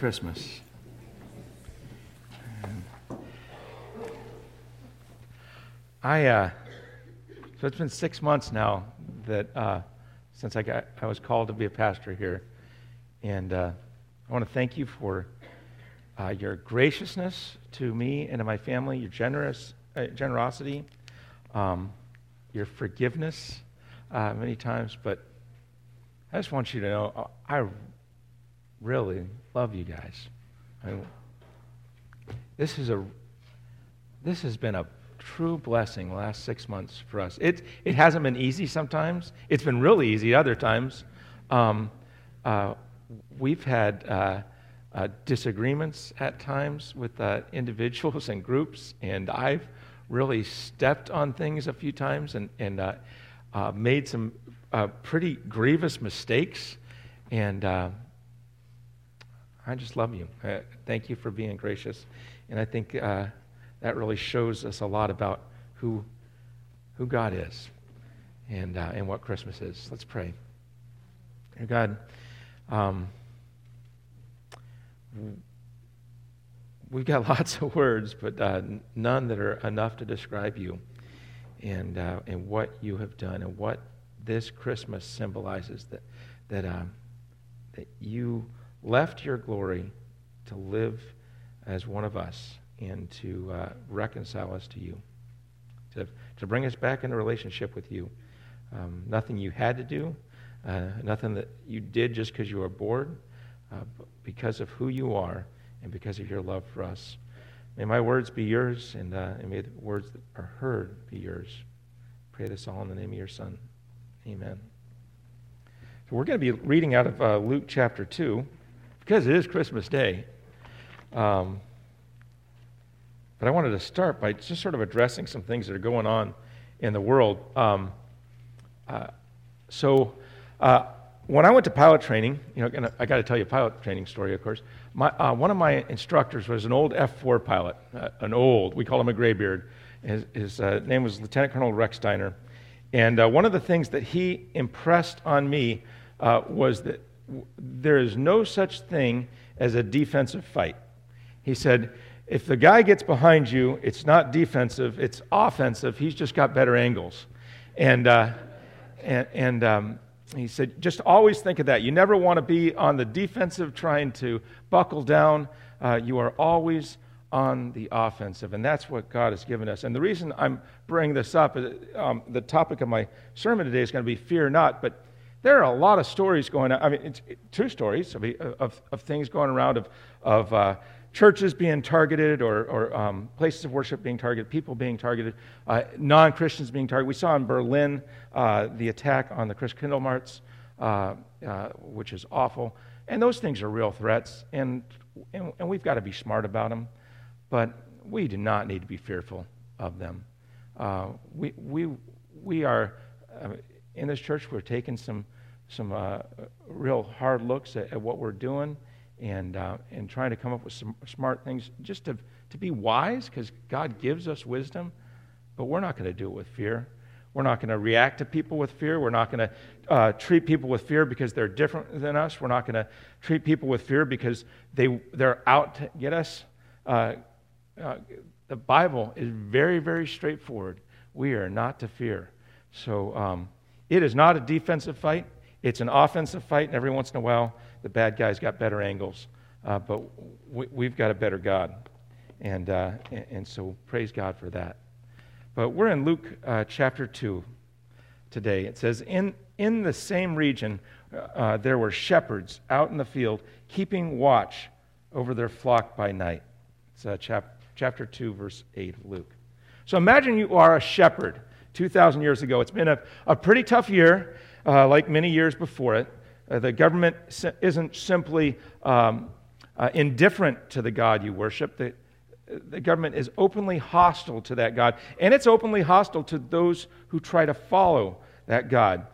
Christmas. I uh, so it's been six months now that uh, since I got I was called to be a pastor here, and uh, I want to thank you for uh, your graciousness to me and to my family, your generous uh, generosity, um, your forgiveness uh, many times. But I just want you to know I really love you guys. I mean, this is a this has been a true blessing the last six months for us. It it hasn't been easy sometimes. It's been really easy other times. Um, uh, we've had uh, uh, disagreements at times with uh, individuals and groups, and I've really stepped on things a few times and and uh, uh, made some pretty grievous mistakes, and I just love you. Uh, thank you for being gracious. And I think uh, that really shows us a lot about who, who God is and, uh, and what Christmas is. Let's pray. Dear God, um, we've got lots of words, but uh, none that are enough to describe you and, uh, and what you have done and what this Christmas symbolizes that, that, um, that you left your glory to live as one of us and to uh, reconcile us to you, to, to bring us back into relationship with you. Um, nothing you had to do, uh, nothing that you did just because you were bored, uh, because of who you are and because of your love for us. May my words be yours, and, uh, and may the words that are heard be yours. Pray this all in the name of your Son. Amen. So we're going to be reading out of uh, Luke chapter 2 because it is Christmas Day. Um, but I wanted to start by just sort of addressing some things that are going on in the world. Um, uh, so, uh, when I went to pilot training, you know, I got to tell you a pilot training story, of course. My, uh, one of my instructors was an old F4 pilot, uh, an old, we call him a graybeard. His, his uh, name was Lieutenant Colonel Rex Steiner. And uh, one of the things that he impressed on me was that there is no such thing as a defensive fight. He said, if the guy gets behind you, it's not defensive, it's offensive. He's just got better angles. And, uh, and, and um, he said, just always think of that. You never want to be on the defensive trying to buckle down. Uh, you are always on the offensive. And that's what God has given us. And the reason I'm bringing this up, um, the topic of my sermon today is going to be fear not, but there are a lot of stories going on. I mean, it's two stories of, of, of things going around of, of uh, churches being targeted or, or um, places of worship being targeted, people being targeted, uh, non Christians being targeted. We saw in Berlin uh, the attack on the Christkindlmarkt, uh, uh, which is awful. And those things are real threats, and, and, and we've got to be smart about them. But we do not need to be fearful of them. Uh, we, we, we are, in this church, we're taking some some uh, real hard looks at, at, what we're doing and, uh, and trying to come up with some smart things just to, to be wise because God gives us wisdom, but we're not going to do it with fear. We're not going to react to people with fear. We're not going to uh, treat people with fear because they're different than us. We're not going to treat people with fear because they, they're out to get us. Uh, uh, the Bible is very, very straightforward. We are not to fear. So um, it is not a defensive fight. It's an offensive fight, and every once in a while, the bad guy's got better angles. Uh, but we, have got a better God. And, uh, and, so praise God for that. But we're in Luke uh, chapter 2 today. It says, In, in the same region, uh, there were shepherds out in the field keeping watch over their flock by night. It's uh, chap- chapter 2, verse 8 of Luke. So imagine you are a shepherd 2,000 years ago. It's been a, a pretty tough year uh, like many years before it. Uh, the government isn't simply um, uh, indifferent to the God you worship. The, the government is openly hostile to that God, and it's openly hostile to those who try to follow that God.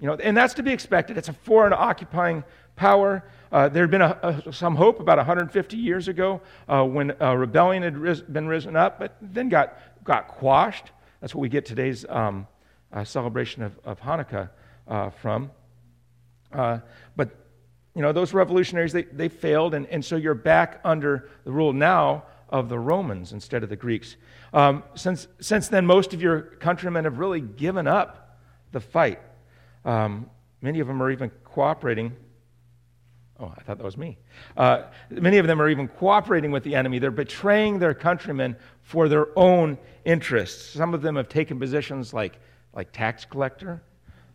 You know, and that's to be expected. It's a foreign occupying power. Uh, there had been a, a, some hope about 150 years ago uh, when a rebellion had ris- been risen up, but then got, got quashed. That's what we get today's um, uh, celebration of, of Hanukkah uh, from. Uh, but you know, those revolutionaries, they, they failed, and, and so you're back under the rule now of the Romans instead of the Greeks. Um, since, since then, most of your countrymen have really given up the fight. Um, many of them are even cooperating. Oh, I thought that was me. Uh, many of them are even cooperating with the enemy. They're betraying their countrymen for their own interests. Some of them have taken positions like, like tax collector,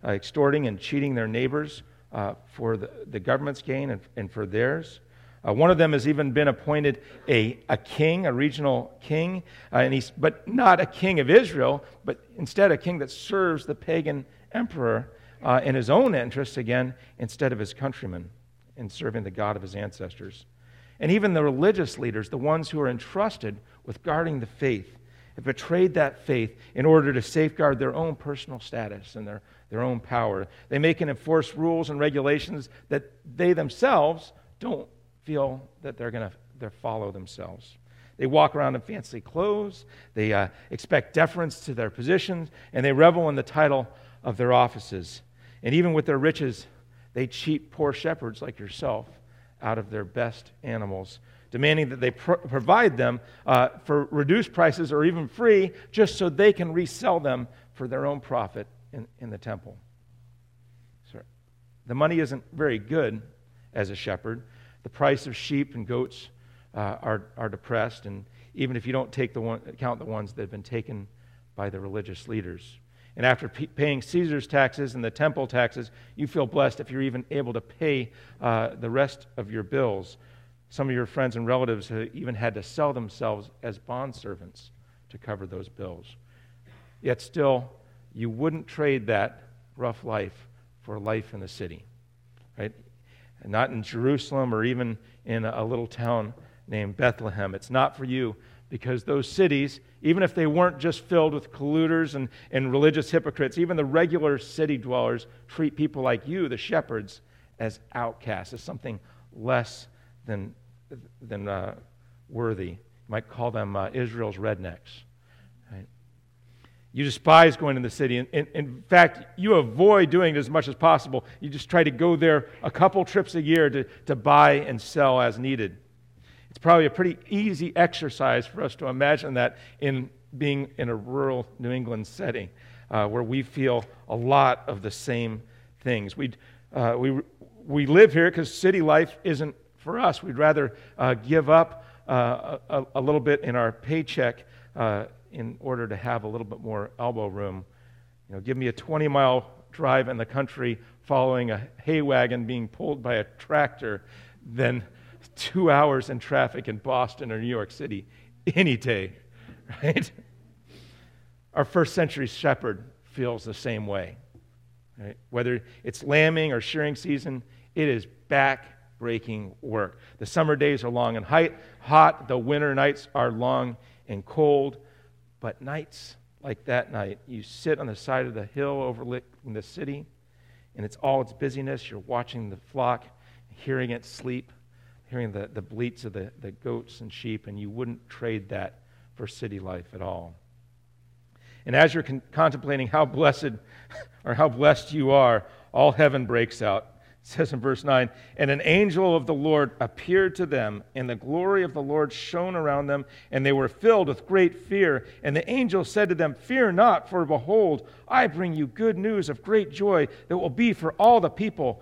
uh, extorting and cheating their neighbors uh, for the, the government's gain and, and for theirs. Uh, one of them has even been appointed a, a king, a regional king, uh, and he's, but not a king of Israel, but instead a king that serves the pagan emperor uh, in his own interests again instead of his countrymen in serving the God of his ancestors. And even the religious leaders, the ones who are entrusted with guarding the faith, have betrayed that faith in order to safeguard their own personal status and their, their own power. They make and enforce rules and regulations that they themselves don't feel that they're going to they follow themselves. They walk around in fancy clothes, they uh, expect deference to their positions, and they revel in the title of their offices. And even with their riches, they cheat poor shepherds like yourself out of their best animals, demanding that they pro- provide them uh, for reduced prices or even free just so they can resell them for their own profit in, in the temple. So the money isn't very good as a shepherd, the price of sheep and goats uh, are, are depressed, and even if you don't take the one, count the ones that have been taken by the religious leaders. And after p- paying Caesar's taxes and the temple taxes, you feel blessed if you're even able to pay uh, the rest of your bills. Some of your friends and relatives have even had to sell themselves as bondservants to cover those bills. Yet still, you wouldn't trade that rough life for life in the city. Right? not in Jerusalem or even in a little town named Bethlehem. It's not for you because those cities, even if they weren't just filled with colluders and, and religious hypocrites, even the regular city dwellers treat people like you, the shepherds, as outcasts, as something less than, than uh, worthy. You might call them uh, Israel's rednecks. You despise going to the city. In, in, in, fact, you avoid doing it as much as possible. You just try to go there a couple trips a year to, to buy and sell as needed. It's probably a pretty easy exercise for us to imagine that in being in a rural New England setting uh, where we feel a lot of the same things. we uh, we, we live here because city life isn't for us. We'd rather uh, give up uh, a, a, little bit in our paycheck uh, in order to have a little bit more elbow room. You know, give me a 20 mile drive in the country following a hay wagon being pulled by a tractor than two hours in traffic in Boston or New York City any day, right? Our first century shepherd feels the same way. Right? Whether it's lambing or shearing season, it is back breaking work. The summer days are long and hot, the winter nights are long and cold. But nights like that night, you sit on the side of the hill overlooking the city, and it's all its busyness. You're watching the flock, hearing it sleep, hearing the, the bleats of the, the goats and sheep, and you wouldn't trade that for city life at all. And as you're con- contemplating how blessed or how blessed you are, all heaven breaks out it says in verse 9, and an angel of the Lord appeared to them, and the glory of the Lord shone around them, and they were filled with great fear. And the angel said to them, Fear not, for behold, I bring you good news of great joy that will be for all the people.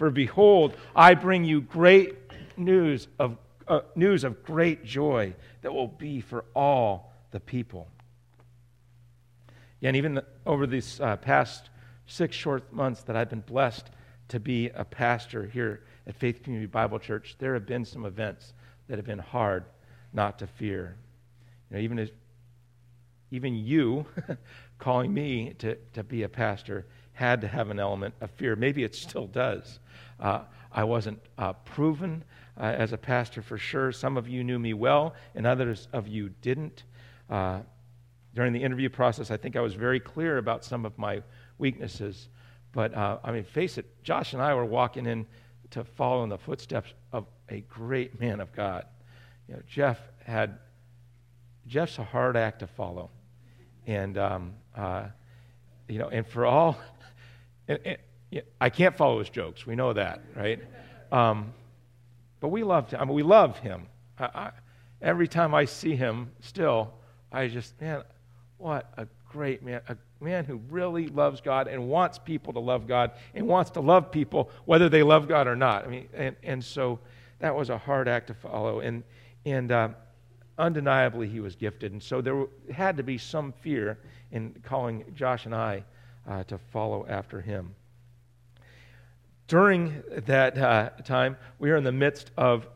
for behold, I bring you great news of, uh, news of great joy that will be for all the people. Yeah, and even over these uh, past six short months that I've been blessed to be a pastor here at Faith Community Bible Church, there have been some events that have been hard not to fear. You know, even as even you calling me to, to be a pastor had to have an element of fear. Maybe it still does. Uh, I wasn't uh, proven uh, as a pastor for sure. Some of you knew me well, and others of you didn't. Uh, during the interview process, I think I was very clear about some of my weaknesses. But uh, I mean, face it, Josh and I were walking in to follow in the footsteps of a great man of God. You know, Jeff had Jeff's a hard act to follow, and um, uh, you know, and for all, and, and, I can't follow his jokes. We know that, right? Um, but we loved him. I mean, we love him. I, I, every time I see him, still, I just man, what a great man, a man who really loves God and wants people to love God and wants to love people whether they love God or not. I mean, and, and so that was a hard act to follow. And, and uh, undeniably, he was gifted. And so there had to be some fear in calling Josh and I uh, to follow after him. During that uh, time, we are in the midst of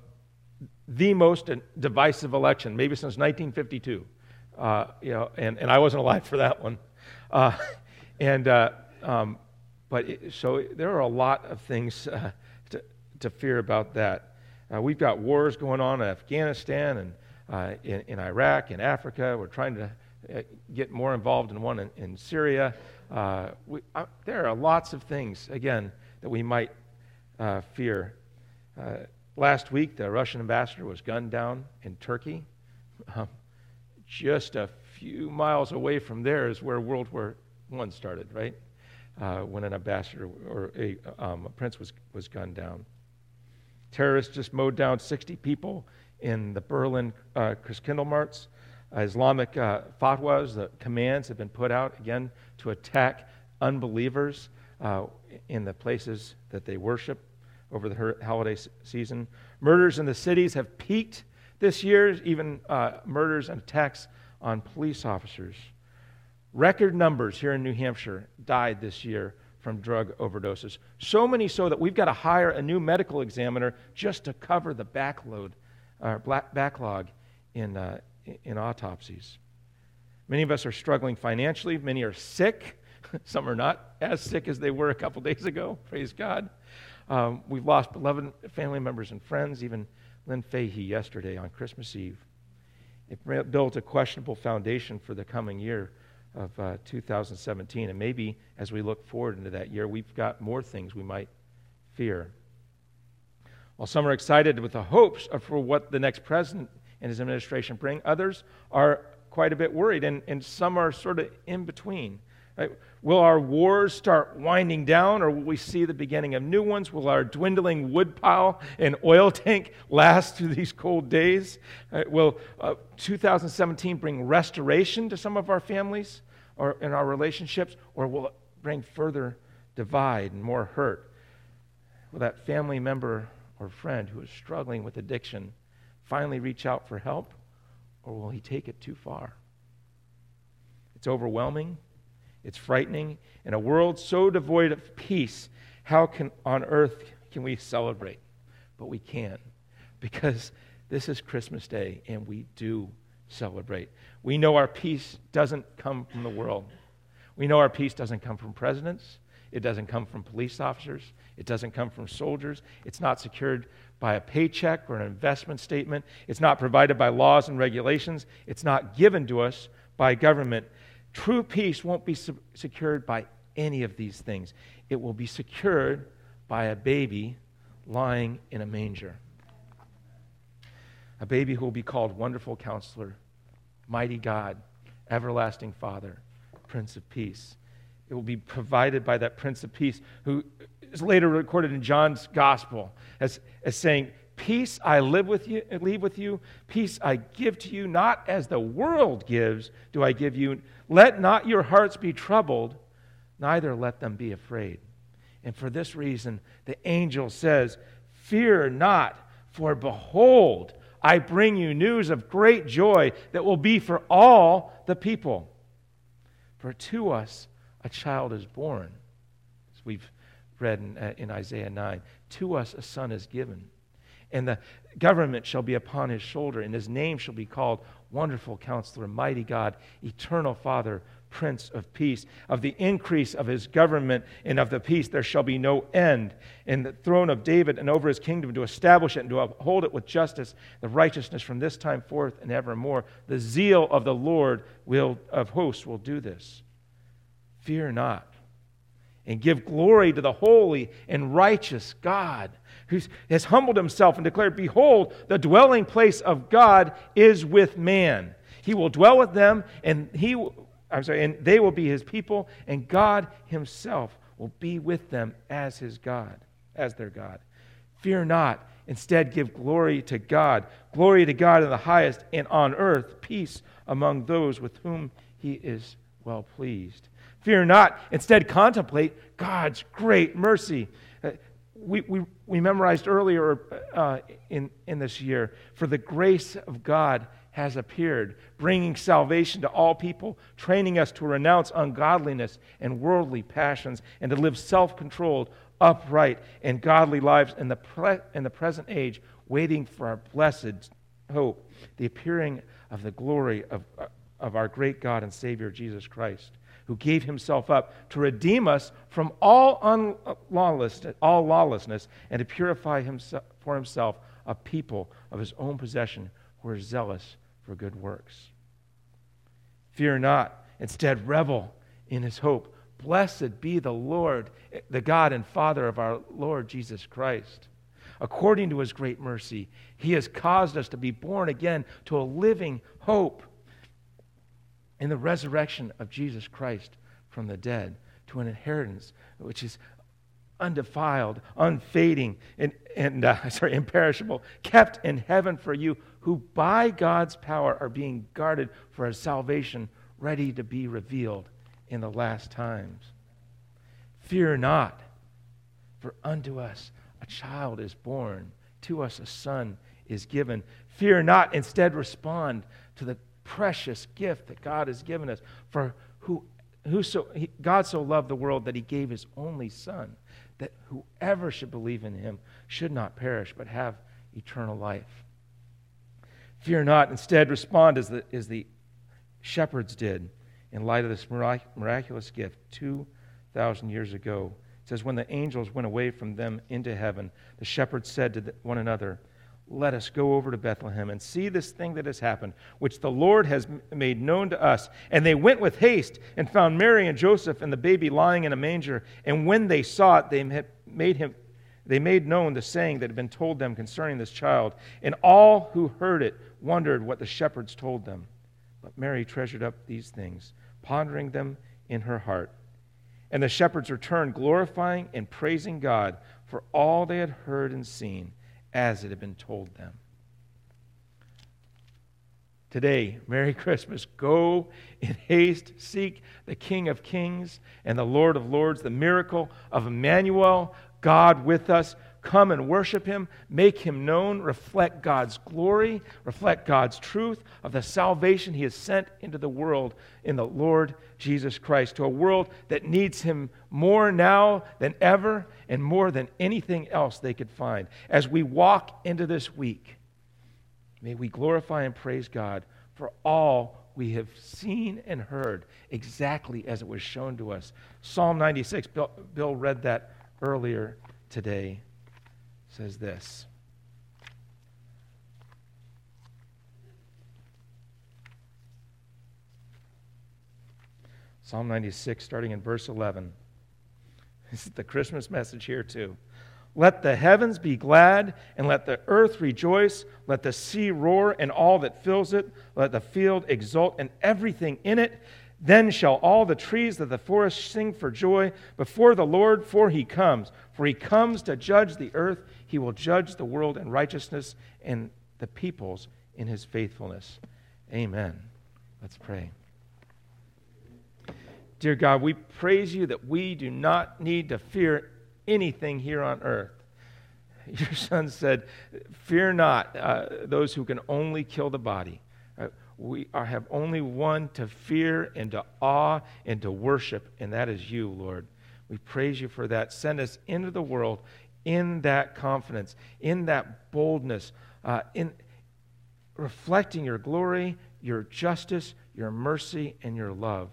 the most divisive election, maybe since 1952. Uh, you know, and, and I wasn't alive for that one. Uh, and, uh, um, but it, so there are a lot of things uh, to, to fear about that. We've got wars going on in Afghanistan and in, in, Iraq, in Africa. We're trying to get more involved in one in, in Syria. We, there are lots of things, again, that we might fear. last week, the Russian ambassador was gunned down in Turkey. Um, just a few miles away from there is where World War I started, right? Uh, when an ambassador or a, um, a, prince was, was gunned down. Terrorists just mowed down 60 people in the Berlin uh, Kristallnacht. Islamic uh, fatwas, the commands have been put out again to attack unbelievers uh, in the places that they worship over the holiday season. Murders in the cities have peaked this year, even uh, murders and attacks on police officers. Record numbers here in New Hampshire died this year from drug overdoses. So many so that we've got to hire a new medical examiner just to cover the backload, uh, backlog in, uh, in autopsies. Many of us are struggling financially. Many are sick. Some are not as sick as they were a couple days ago. Praise God. Um, we've lost beloved family members and friends, even Lynn Fahey yesterday on Christmas Eve. It built a questionable foundation for the coming year of uh, 2017. And maybe as we look forward into that year, we've got more things we might fear. While some are excited with the hopes for what the next president and his administration bring, others are quite a bit worried, and, and some are sort of in between. Right? Will our wars start winding down, or will we see the beginning of new ones? Will our dwindling woodpile and oil tank last through these cold days? Right? Will uh, 2017 bring restoration to some of our families or in our relationships, or will it bring further divide and more hurt? Will that family member or friend who is struggling with addiction finally reach out for help, or will he take it too far? It's overwhelming. It's frightening. In a world so devoid of peace, how can on earth can we celebrate? But we can because this is Christmas Day and we do celebrate. We know our peace doesn't come from the world. We know our peace doesn't come from presidents. It doesn't come from police officers. It doesn't come from soldiers. It's not secured by a paycheck or an investment statement. It's not provided by laws and regulations. It's not given to us by government. True peace won't be secured by any of these things. It will be secured by a baby lying in a manger. A baby who will be called Wonderful Counselor, Mighty God, Everlasting Father, Prince of Peace. It will be provided by that Prince of Peace who is later recorded in John's Gospel as, as saying, Peace I live with you, leave with you. Peace I give to you, not as the world gives, do I give you. Let not your hearts be troubled, neither let them be afraid. And for this reason, the angel says, Fear not, for behold, I bring you news of great joy that will be for all the people. For to us a child is born, as we've read in, uh, in Isaiah 9. To us a son is given and the government shall be upon his shoulder, and his name shall be called Wonderful Counselor, Mighty God, Eternal Father, Prince of Peace. Of the increase of his government and of the peace there shall be no end. In the throne of David and over his kingdom to establish it and to uphold it with justice, the righteousness from this time forth and evermore. The zeal of the Lord will, of hosts will do this. Fear not and give glory to the holy and righteous God who has humbled himself and declared, Behold, the dwelling place of God is with man. He will dwell with them, and he I'm sorry, and they will be his people, and God himself will be with them as his God, as their God. Fear not, instead give glory to God. Glory to God in the highest, and on earth peace among those with whom he is well pleased. Fear not. Instead, contemplate God's great mercy. Uh, we, we, we memorized earlier uh, in, in this year for the grace of God has appeared, bringing salvation to all people, training us to renounce ungodliness and worldly passions, and to live self controlled, upright, and godly lives in the, pre- in the present age, waiting for our blessed hope, the appearing of the glory of, of our great God and Savior Jesus Christ who gave himself up to redeem us from all unlawlessness, all lawlessness and to purify himself, for himself a people of his own possession who are zealous for good works. Fear not, instead, revel in his hope. Blessed be the Lord, the God and Father of our Lord Jesus Christ. According to his great mercy, he has caused us to be born again to a living hope in the resurrection of Jesus Christ from the dead to an inheritance which is undefiled, unfading, and, and uh, sorry, imperishable, kept in heaven for you, who by God's power are being guarded for a salvation ready to be revealed in the last times. Fear not, for unto us a child is born, to us a son is given. Fear not, instead respond to the precious gift that God has given us. For who, who so, he, God so loved the world that he gave his only Son, that whoever should believe in him should not perish, but have eternal life. Fear not, instead respond as the, as the shepherds did in light of this miraculous gift 2,000 years ago. It says, When the angels went away from them into heaven, the shepherds said to one another, let us go over to Bethlehem and see this thing that has happened, which the Lord has made known to us. And they went with haste and found Mary and Joseph and the baby lying in a manger. And when they saw it, they made him they made known the saying that had been told them concerning this child. And all who heard it wondered what the shepherds told them. But Mary treasured up these things, pondering them in her heart. And the shepherds returned, glorifying and praising God for all they had heard and seen as it had been told them. Today, Merry Christmas. Go in haste, seek the King of Kings and the Lord of Lords, the miracle of Emmanuel, God with us. Come and worship him, make him known, reflect God's glory, reflect God's truth of the salvation he has sent into the world in the Lord Jesus Christ, to a world that needs him more now than ever and more than anything else they could find. As we walk into this week, may we glorify and praise God for all we have seen and heard exactly as it was shown to us. Psalm 96, Bill, Bill read that earlier today says this. Psalm 96, starting in verse 11. This is the Christmas message here, too. Let the heavens be glad, and let the earth rejoice. Let the sea roar, and all that fills it. Let the field exult, and everything in it. Then shall all the trees of the forest sing for joy before the Lord, for he comes. For he comes to judge the earth. He will judge the world in righteousness and the peoples in his faithfulness. Amen. Let's pray. Dear God, we praise you that we do not need to fear anything here on earth. Your son said, Fear not uh, those who can only kill the body. We are, have only one to fear and to awe and to worship, and that is you, Lord. We praise you for that. Send us into the world in that confidence, in that boldness, uh, in reflecting your glory, your justice, your mercy, and your love.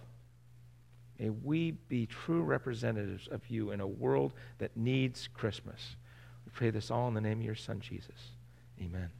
May we be true representatives of you in a world that needs Christmas. We pray this all in the name of your Son, Jesus. Amen.